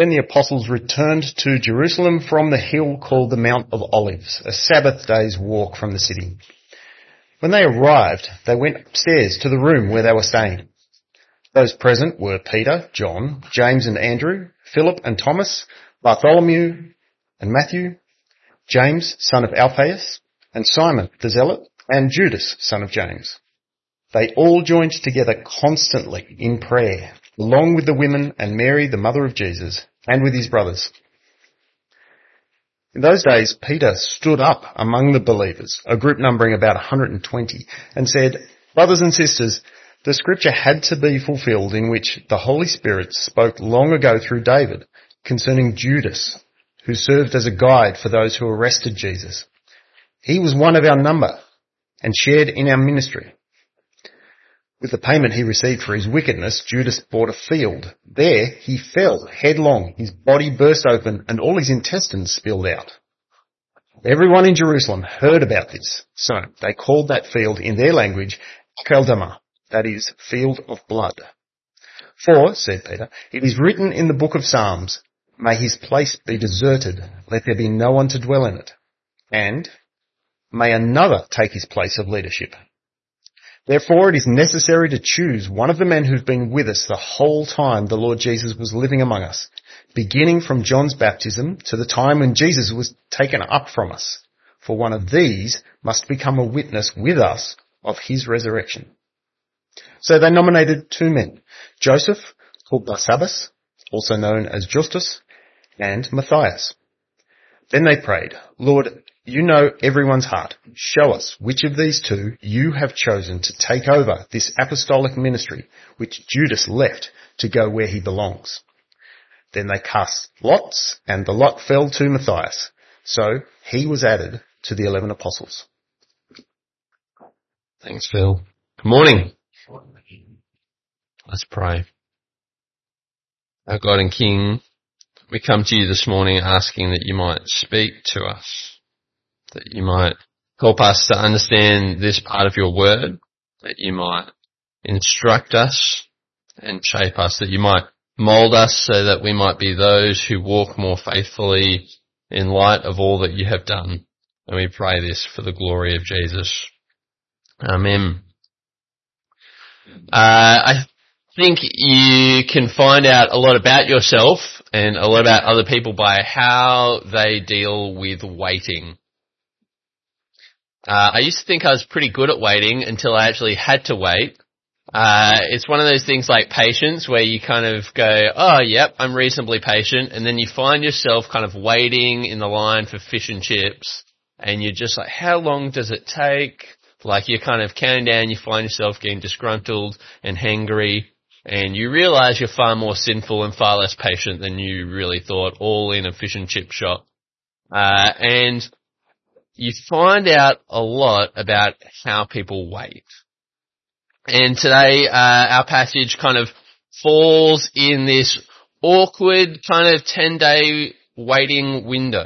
Then the apostles returned to Jerusalem from the hill called the Mount of Olives, a Sabbath day's walk from the city. When they arrived, they went upstairs to the room where they were staying. Those present were Peter, John, James and Andrew, Philip and Thomas, Bartholomew and Matthew, James, son of Alphaeus, and Simon the Zealot, and Judas, son of James. They all joined together constantly in prayer, along with the women and Mary, the mother of Jesus, and with his brothers. In those days, Peter stood up among the believers, a group numbering about 120, and said, Brothers and sisters, the scripture had to be fulfilled in which the Holy Spirit spoke long ago through David concerning Judas, who served as a guide for those who arrested Jesus. He was one of our number and shared in our ministry. With the payment he received for his wickedness, Judas bought a field. There he fell headlong. His body burst open and all his intestines spilled out. Everyone in Jerusalem heard about this. So they called that field in their language Keldama, that is, field of blood. For, said Peter, it is written in the book of Psalms, may his place be deserted, let there be no one to dwell in it. And, may another take his place of leadership. Therefore it is necessary to choose one of the men who've been with us the whole time the Lord Jesus was living among us, beginning from John's baptism to the time when Jesus was taken up from us. For one of these must become a witness with us of his resurrection. So they nominated two men, Joseph, called Barsabbas, also known as Justus, and Matthias. Then they prayed, Lord, you know everyone's heart. Show us which of these two you have chosen to take over this apostolic ministry which Judas left to go where he belongs. Then they cast lots and the lot fell to Matthias. So he was added to the eleven apostles. Thanks, Phil. Good morning. Let's pray. Our God and King, we come to you this morning asking that you might speak to us that you might help us to understand this part of your word, that you might instruct us and shape us, that you might mold us so that we might be those who walk more faithfully in light of all that you have done. And we pray this for the glory of Jesus. Amen. Uh, I think you can find out a lot about yourself and a lot about other people by how they deal with waiting. Uh, I used to think I was pretty good at waiting until I actually had to wait. Uh, it's one of those things like patience where you kind of go, oh, yep, I'm reasonably patient. And then you find yourself kind of waiting in the line for fish and chips. And you're just like, how long does it take? Like you're kind of counting down, you find yourself getting disgruntled and hangry. And you realize you're far more sinful and far less patient than you really thought, all in a fish and chip shop. Uh, and you find out a lot about how people wait. And today, uh, our passage kind of falls in this awkward kind of 10 day waiting window.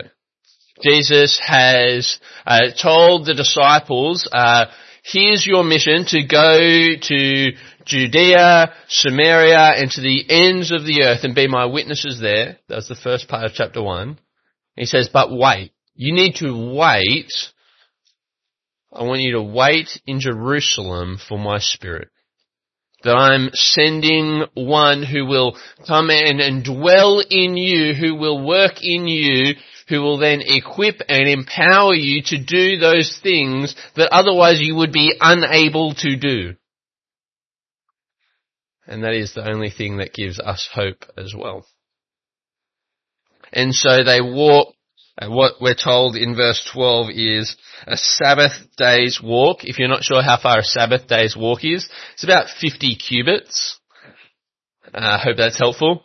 Jesus has uh, told the disciples, uh, here's your mission to go to Judea, Samaria, and to the ends of the earth and be my witnesses there. That's the first part of chapter one. He says, but wait. You need to wait. I want you to wait in Jerusalem for my spirit. That I'm sending one who will come in and dwell in you, who will work in you, who will then equip and empower you to do those things that otherwise you would be unable to do. And that is the only thing that gives us hope as well. And so they walk and what we're told in verse 12 is a Sabbath day's walk. If you're not sure how far a Sabbath day's walk is, it's about 50 cubits. Uh, I uh, hope that's helpful.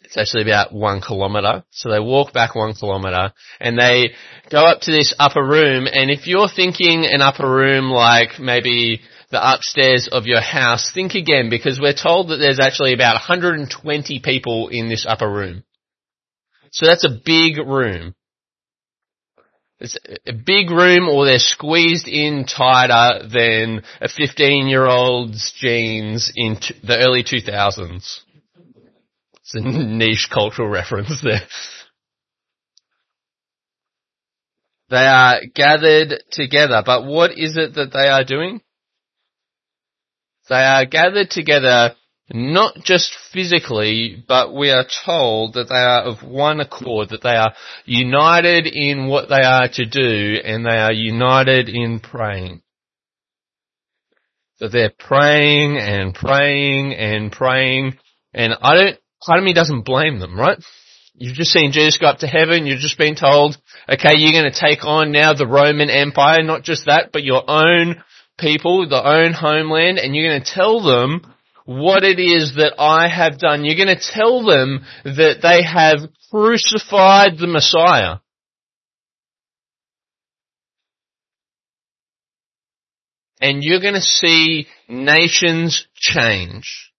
It's actually about one kilometer. So they walk back one kilometer and they go up to this upper room. And if you're thinking an upper room like maybe the upstairs of your house, think again because we're told that there's actually about 120 people in this upper room. So that's a big room. It's a big room or they're squeezed in tighter than a 15 year old's jeans in t- the early 2000s. It's a niche cultural reference there. They are gathered together, but what is it that they are doing? They are gathered together not just physically, but we are told that they are of one accord, that they are united in what they are to do, and they are united in praying. That they're praying and praying and praying, and I don't, part of me doesn't blame them, right? You've just seen Jesus go up to heaven. You've just been told, okay, you're to take on now the Roman Empire, not just that, but your own people, the own homeland, and you're to tell them what it is that I have done. You're going to tell them that they have crucified the Messiah. And you're going to see nations change.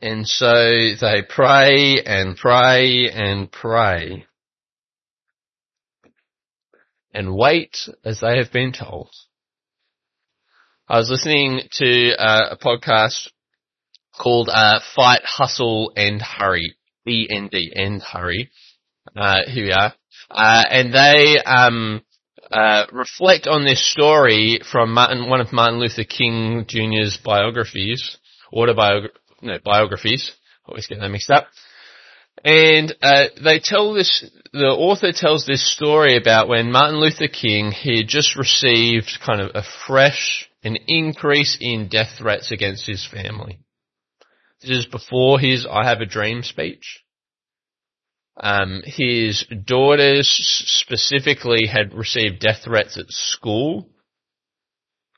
And so they pray and pray and pray. And wait as they have been told. I was listening to uh, a podcast called uh, Fight, Hustle and Hurry. E-N-D, End Hurry. Uh, here we are. Uh, and they um, uh, reflect on this story from Martin, one of Martin Luther King Jr.'s biographies, autobiographies no, biographies. Always get them mixed up. And uh, they tell this. The author tells this story about when Martin Luther King he had just received kind of a fresh, an increase in death threats against his family. This is before his "I Have a Dream" speech. Um, his daughters specifically had received death threats at school.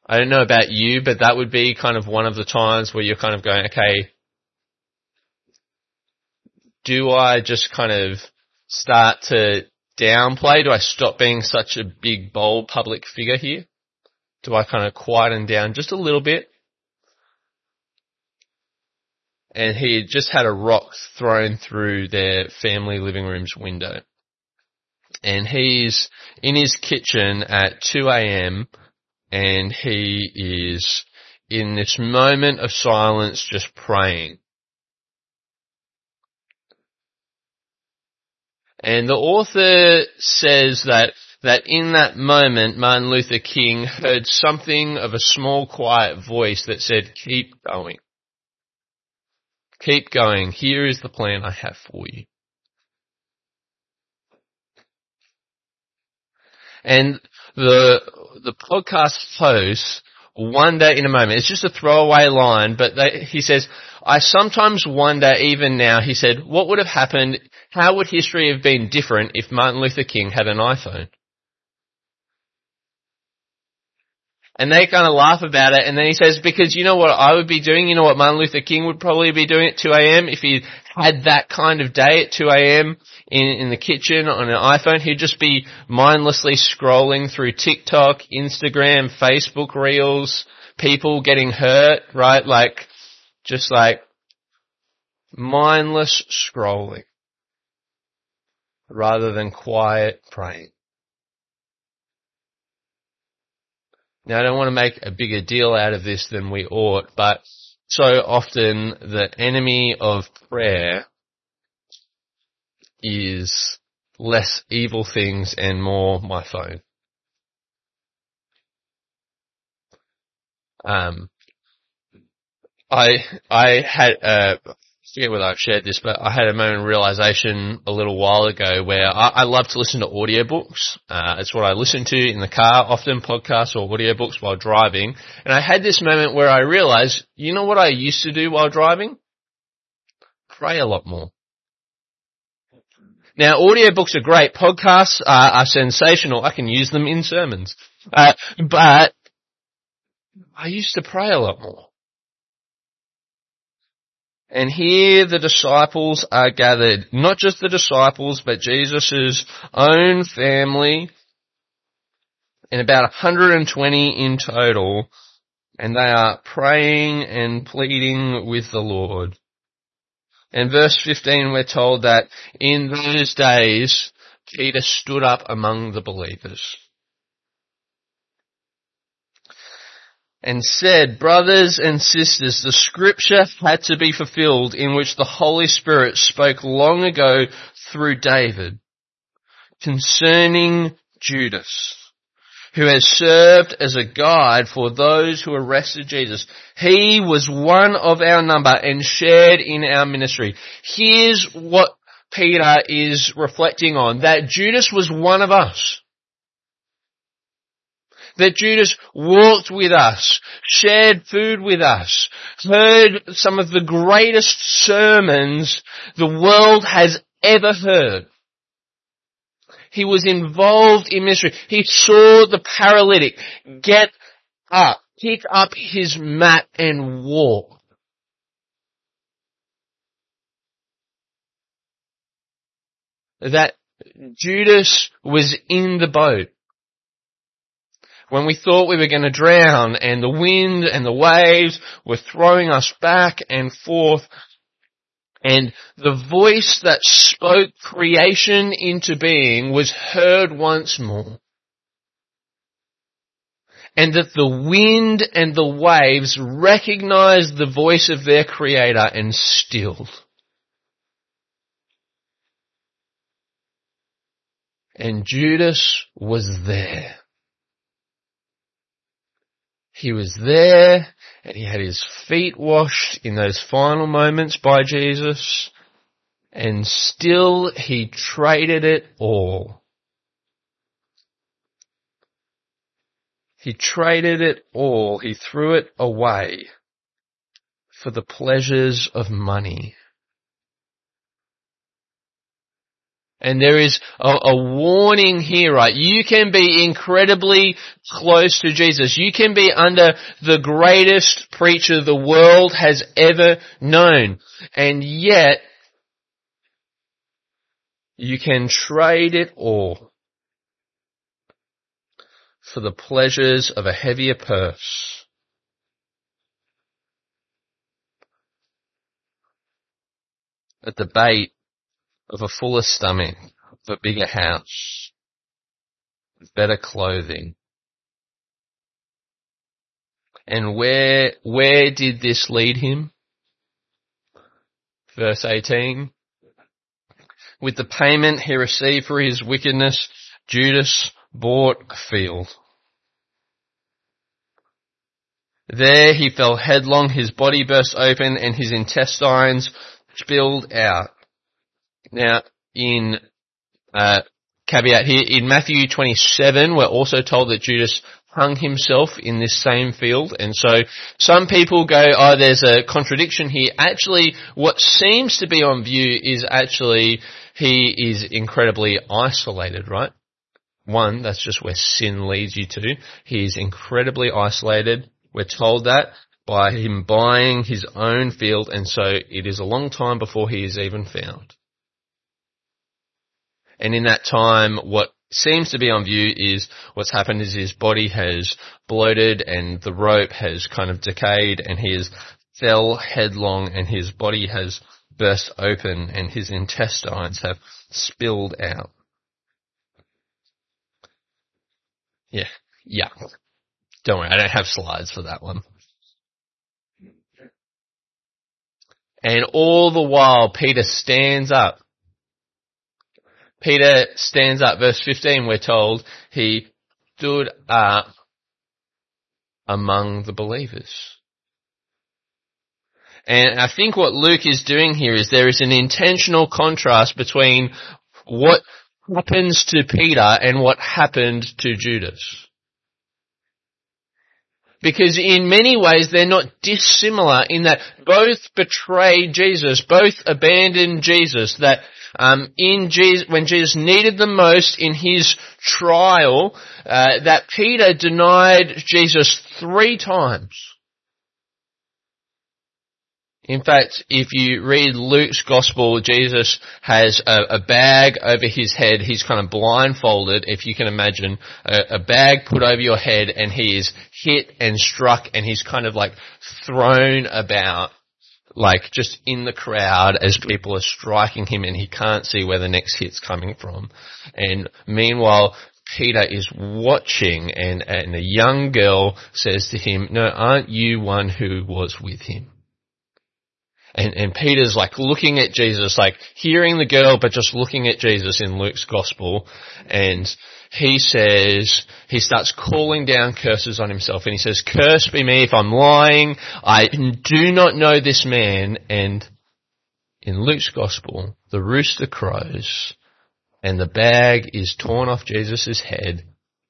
I don't know about you, but that would be kind of one of the times where you're kind of going, okay, do I just kind of start to downplay? Do I stop being such a big, bold public figure here? Do I kind of quieten down just a little bit? And he just had a rock thrown through their family living room's window. And he's in his kitchen at 2 a.m. and he is in this moment of silence just praying. And the author says that, that in that moment, Martin Luther King heard something of a small quiet voice that said, keep going. Keep going. Here is the plan I have for you. And the, the podcast host, day in a moment, it's just a throwaway line, but they, he says, I sometimes wonder even now, he said, what would have happened how would history have been different if Martin Luther King had an iPhone? And they kind of laugh about it, and then he says, because you know what I would be doing, you know what Martin Luther King would probably be doing at 2am if he had that kind of day at 2am in, in the kitchen on an iPhone, he'd just be mindlessly scrolling through TikTok, Instagram, Facebook Reels, people getting hurt, right? Like, just like, mindless scrolling rather than quiet praying. Now I don't want to make a bigger deal out of this than we ought, but so often the enemy of prayer is less evil things and more my phone. Um, I I had uh, forget whether I've shared this, but I had a moment of realization a little while ago where I, I love to listen to audiobooks. Uh, it's what I listen to in the car, often podcasts or audiobooks while driving. And I had this moment where I realized, you know what I used to do while driving? Pray a lot more. Now, audiobooks are great. Podcasts are, are sensational. I can use them in sermons. Uh, but I used to pray a lot more. And here the disciples are gathered. Not just the disciples, but Jesus' own family. And about 120 in total. And they are praying and pleading with the Lord. In verse 15 we're told that in those days Peter stood up among the believers. And said, brothers and sisters, the scripture had to be fulfilled in which the Holy Spirit spoke long ago through David concerning Judas, who has served as a guide for those who arrested Jesus. He was one of our number and shared in our ministry. Here's what Peter is reflecting on, that Judas was one of us that Judas walked with us, shared food with us, heard some of the greatest sermons the world has ever heard. He was involved in ministry. He saw the paralytic get up, pick up his mat and walk. That Judas was in the boat when we thought we were going to drown and the wind and the waves were throwing us back and forth. And the voice that spoke creation into being was heard once more. And that the wind and the waves recognized the voice of their creator and stilled. And Judas was there. He was there and he had his feet washed in those final moments by Jesus and still he traded it all. He traded it all. He threw it away for the pleasures of money. And there is a, a, warning here, right? You can be incredibly close to Jesus. You can be under the greatest preacher the world has ever known. And yet, you can trade it all for the pleasures of a heavier purse. A debate of a fuller stomach, of a bigger house, with better clothing. And where, where did this lead him? Verse 18. With the payment he received for his wickedness, Judas bought a field. There he fell headlong, his body burst open and his intestines spilled out. Now, in uh, caveat here, in Matthew 27, we're also told that Judas hung himself in this same field. And so some people go, oh, there's a contradiction here. Actually, what seems to be on view is actually he is incredibly isolated, right? One, that's just where sin leads you to. He is incredibly isolated. We're told that by him buying his own field, and so it is a long time before he is even found. And in that time, what seems to be on view is what's happened is his body has bloated and the rope has kind of decayed and he has fell headlong and his body has burst open and his intestines have spilled out. Yeah, yeah. Don't worry, I don't have slides for that one. And all the while Peter stands up Peter stands up, verse 15 we're told, he stood up among the believers. And I think what Luke is doing here is there is an intentional contrast between what happens to Peter and what happened to Judas. Because in many ways they're not dissimilar in that both betrayed Jesus, both abandoned Jesus, that um, in Jesus, when Jesus needed them most in his trial, uh, that Peter denied Jesus three times. In fact, if you read Luke's gospel, Jesus has a, a, bag over his head. He's kind of blindfolded, if you can imagine, a, a, bag put over your head and he is hit and struck and he's kind of like thrown about like just in the crowd as people are striking him and he can't see where the next hit's coming from. And meanwhile, Peter is watching and, and a young girl says to him, no, aren't you one who was with him? And, and Peter's like looking at Jesus, like hearing the girl, but just looking at Jesus in Luke's gospel. And he says, he starts calling down curses on himself and he says, curse be me if I'm lying. I do not know this man. And in Luke's gospel, the rooster crows and the bag is torn off Jesus' head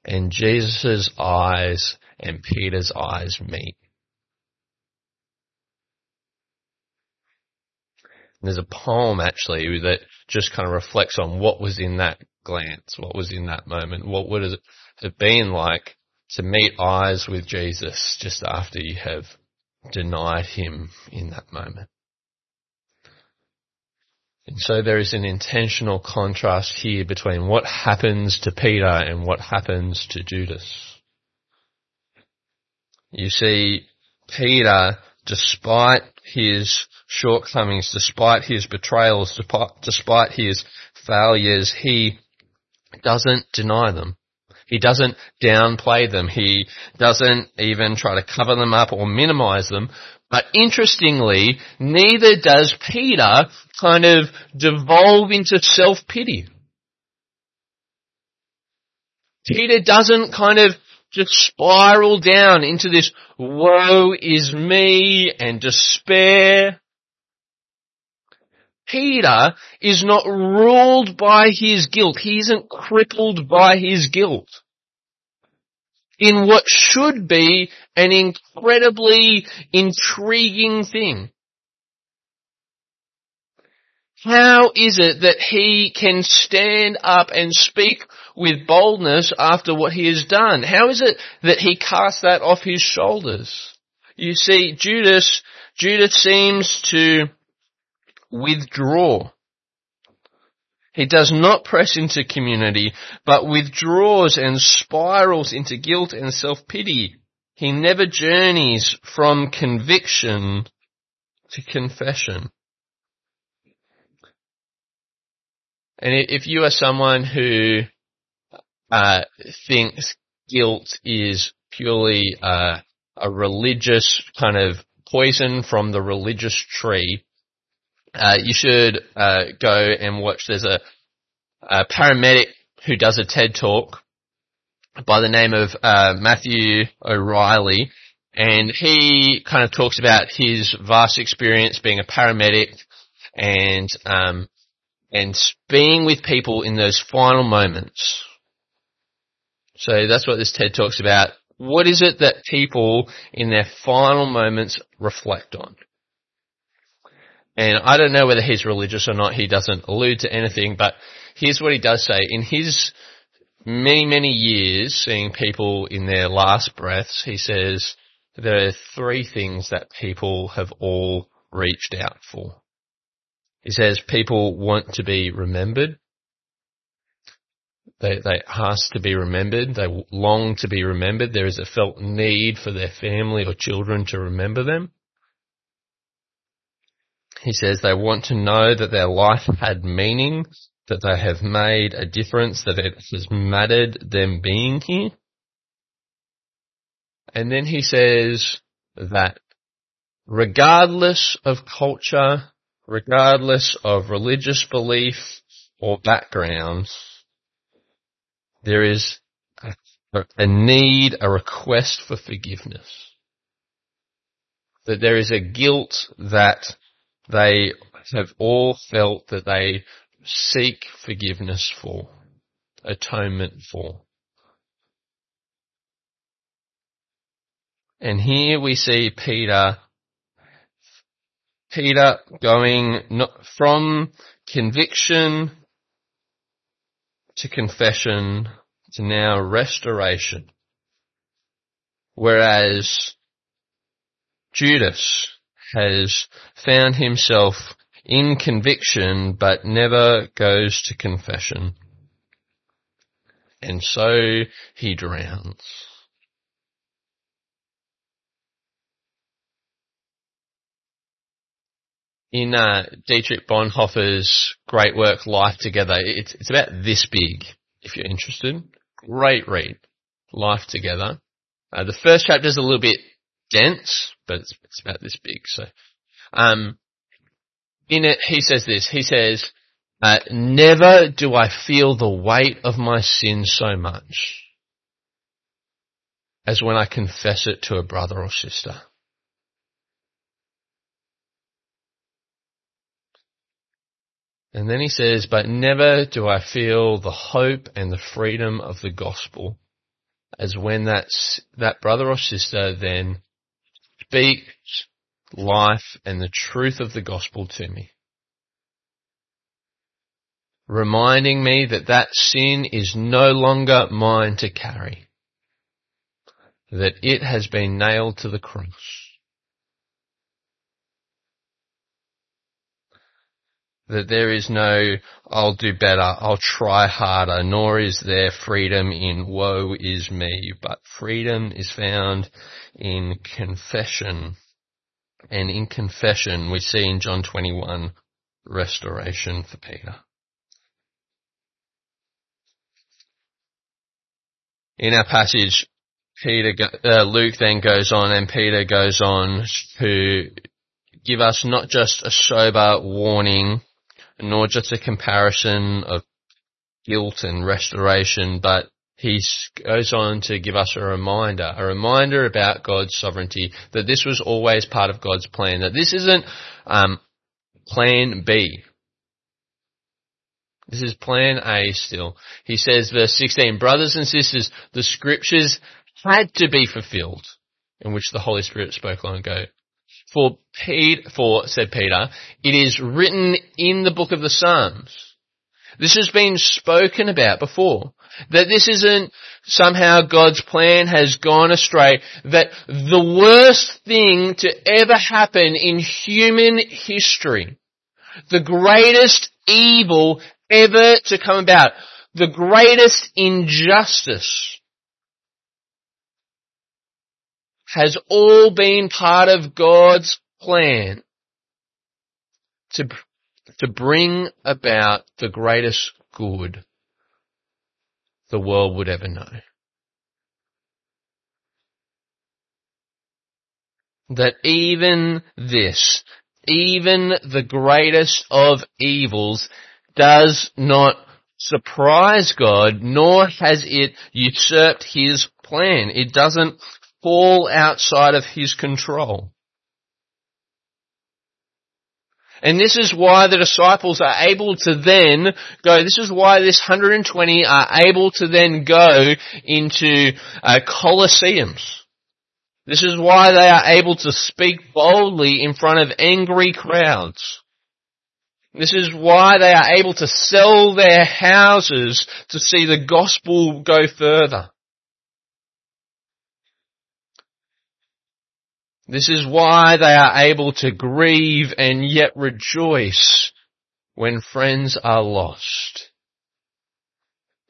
and Jesus' eyes and Peter's eyes meet. There's a poem actually that just kind of reflects on what was in that glance, what was in that moment, what would it have been like to meet eyes with Jesus just after you have denied him in that moment. And so there is an intentional contrast here between what happens to Peter and what happens to Judas. You see, Peter, despite his shortcomings, despite his betrayals, despite his failures, he doesn't deny them. He doesn't downplay them. He doesn't even try to cover them up or minimize them. But interestingly, neither does Peter kind of devolve into self-pity. Peter doesn't kind of just spiral down into this woe is me and despair. Peter is not ruled by his guilt. He isn't crippled by his guilt. In what should be an incredibly intriguing thing. How is it that he can stand up and speak with boldness after what he has done? How is it that he casts that off his shoulders? You see, Judas, Judas seems to withdraw. He does not press into community, but withdraws and spirals into guilt and self-pity. He never journeys from conviction to confession. And if you are someone who uh, thinks guilt is purely uh, a religious kind of poison from the religious tree, uh, you should uh, go and watch. There's a, a, paramedic who does a TED talk by the name of uh, Matthew O'Reilly, and he kind of talks about his vast experience being a paramedic and um, and being with people in those final moments. So that's what this TED talks about. What is it that people in their final moments reflect on? And I don't know whether he's religious or not. He doesn't allude to anything, but here's what he does say. In his many, many years seeing people in their last breaths, he says there are three things that people have all reached out for. He says people want to be remembered. They, they ask to be remembered. They long to be remembered. There is a felt need for their family or children to remember them. He says they want to know that their life had meaning, that they have made a difference, that it has mattered them being here. And then he says that regardless of culture, regardless of religious belief or background, there is a, a need, a request for forgiveness. That there is a guilt that they have all felt that they seek forgiveness for, atonement for. And here we see Peter, Peter going from conviction to confession to now restoration. Whereas Judas has found himself in conviction but never goes to confession. And so he drowns. In uh, Dietrich Bonhoeffer's great work, Life Together, it's, it's about this big, if you're interested. great read. Life Together. Uh, the first chapter is a little bit dense, but it's, it's about this big. So, um, in it, he says this. He says, uh, "Never do I feel the weight of my sin so much as when I confess it to a brother or sister." And then he says, but never do I feel the hope and the freedom of the gospel as when that's, that brother or sister then speaks life and the truth of the gospel to me. Reminding me that that sin is no longer mine to carry. That it has been nailed to the cross. That there is no, I'll do better, I'll try harder, nor is there freedom in woe is me, but freedom is found in confession. And in confession, we see in John 21, restoration for Peter. In our passage, Peter, uh, Luke then goes on and Peter goes on to give us not just a sober warning nor just a comparison of guilt and restoration, but he goes on to give us a reminder, a reminder about God's sovereignty, that this was always part of God's plan, that this isn't um, plan B. This is plan A still. He says, verse 16, brothers and sisters, the scriptures had to be fulfilled, in which the Holy Spirit spoke long ago. For for, said Peter, it is written in the book of the Psalms. This has been spoken about before. That this isn't somehow God's plan has gone astray. That the worst thing to ever happen in human history, the greatest evil ever to come about, the greatest injustice has all been part of God's plan to, to bring about the greatest good the world would ever know. That even this, even the greatest of evils does not surprise God, nor has it usurped His plan. It doesn't fall outside of his control. And this is why the disciples are able to then go, this is why this 120 are able to then go into uh, colosseums. This is why they are able to speak boldly in front of angry crowds. This is why they are able to sell their houses to see the gospel go further. This is why they are able to grieve and yet rejoice when friends are lost,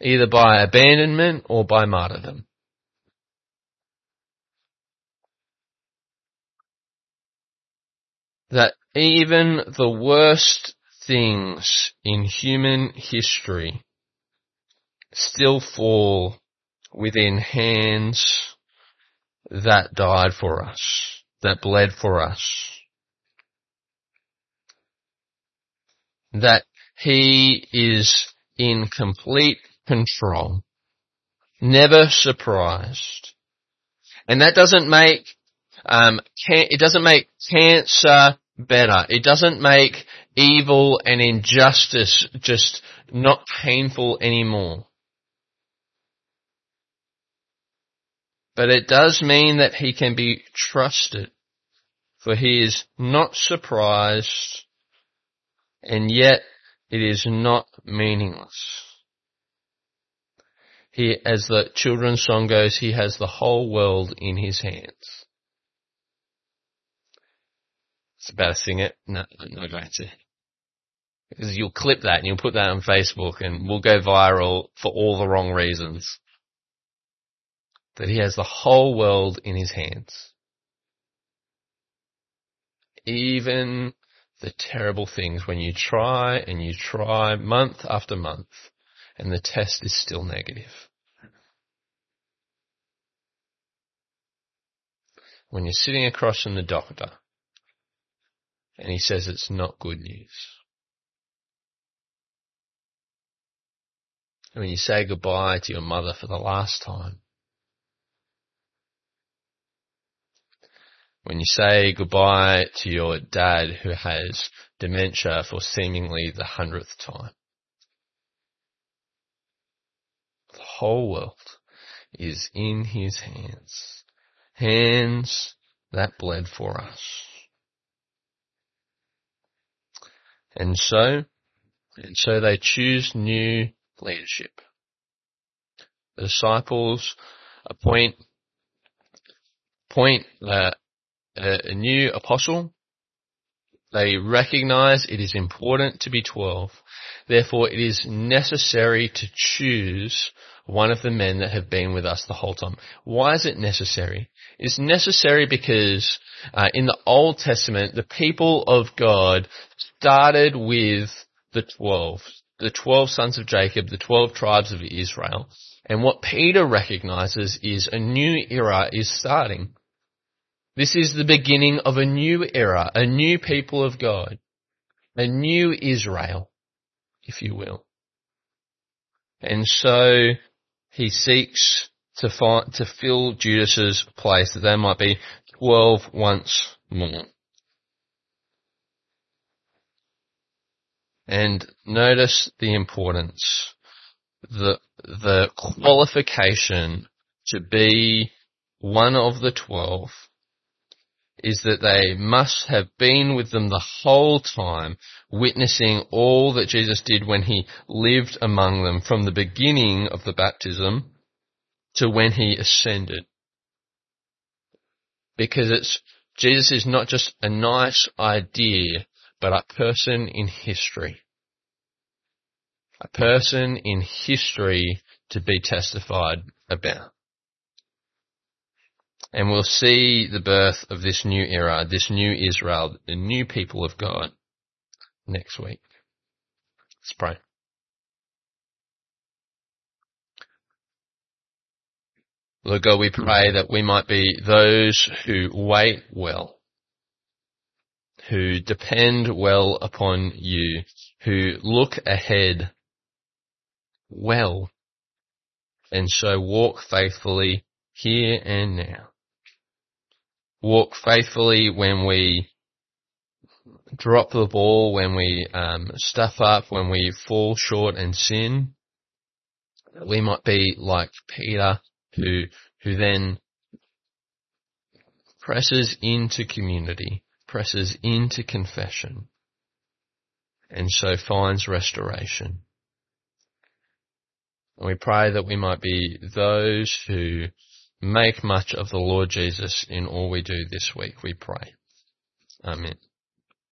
either by abandonment or by martyrdom. That even the worst things in human history still fall within hands that died for us that bled for us. That he is in complete control. Never surprised. And that doesn't make, um, can- it doesn't make cancer better. It doesn't make evil and injustice just not painful anymore. But it does mean that he can be trusted for he is not surprised, and yet it is not meaningless. He, as the children's song goes, he has the whole world in his hands. It's about to sing it. No, I'm not going to. Because you'll clip that and you'll put that on Facebook and we'll go viral for all the wrong reasons. That he has the whole world in his hands even the terrible things when you try and you try month after month and the test is still negative. When you're sitting across from the doctor and he says it's not good news. And when you say goodbye to your mother for the last time When you say goodbye to your dad who has dementia for seemingly the hundredth time. The whole world is in his hands. Hands that bled for us. And so, and so they choose new leadership. The disciples appoint, appoint uh, a, a new apostle. They recognize it is important to be 12. Therefore, it is necessary to choose one of the men that have been with us the whole time. Why is it necessary? It's necessary because uh, in the Old Testament, the people of God started with the 12, the 12 sons of Jacob, the 12 tribes of Israel. And what Peter recognizes is a new era is starting. This is the beginning of a new era, a new people of God, a new Israel, if you will. And so he seeks to find, to fill Judas's place that there might be 12 once more. And notice the importance, the, the qualification to be one of the 12 is that they must have been with them the whole time, witnessing all that Jesus did when he lived among them from the beginning of the baptism to when he ascended. Because it's, Jesus is not just a nice idea, but a person in history. A person in history to be testified about. And we'll see the birth of this new era, this new Israel, the new people of God next week. Let's pray. Lord God, we pray that we might be those who wait well, who depend well upon you, who look ahead well, and so walk faithfully here and now. Walk faithfully when we drop the ball, when we um, stuff up, when we fall short and sin. We might be like Peter who, who then presses into community, presses into confession, and so finds restoration. And we pray that we might be those who make much of the Lord Jesus in all we do this week, we pray. Amen.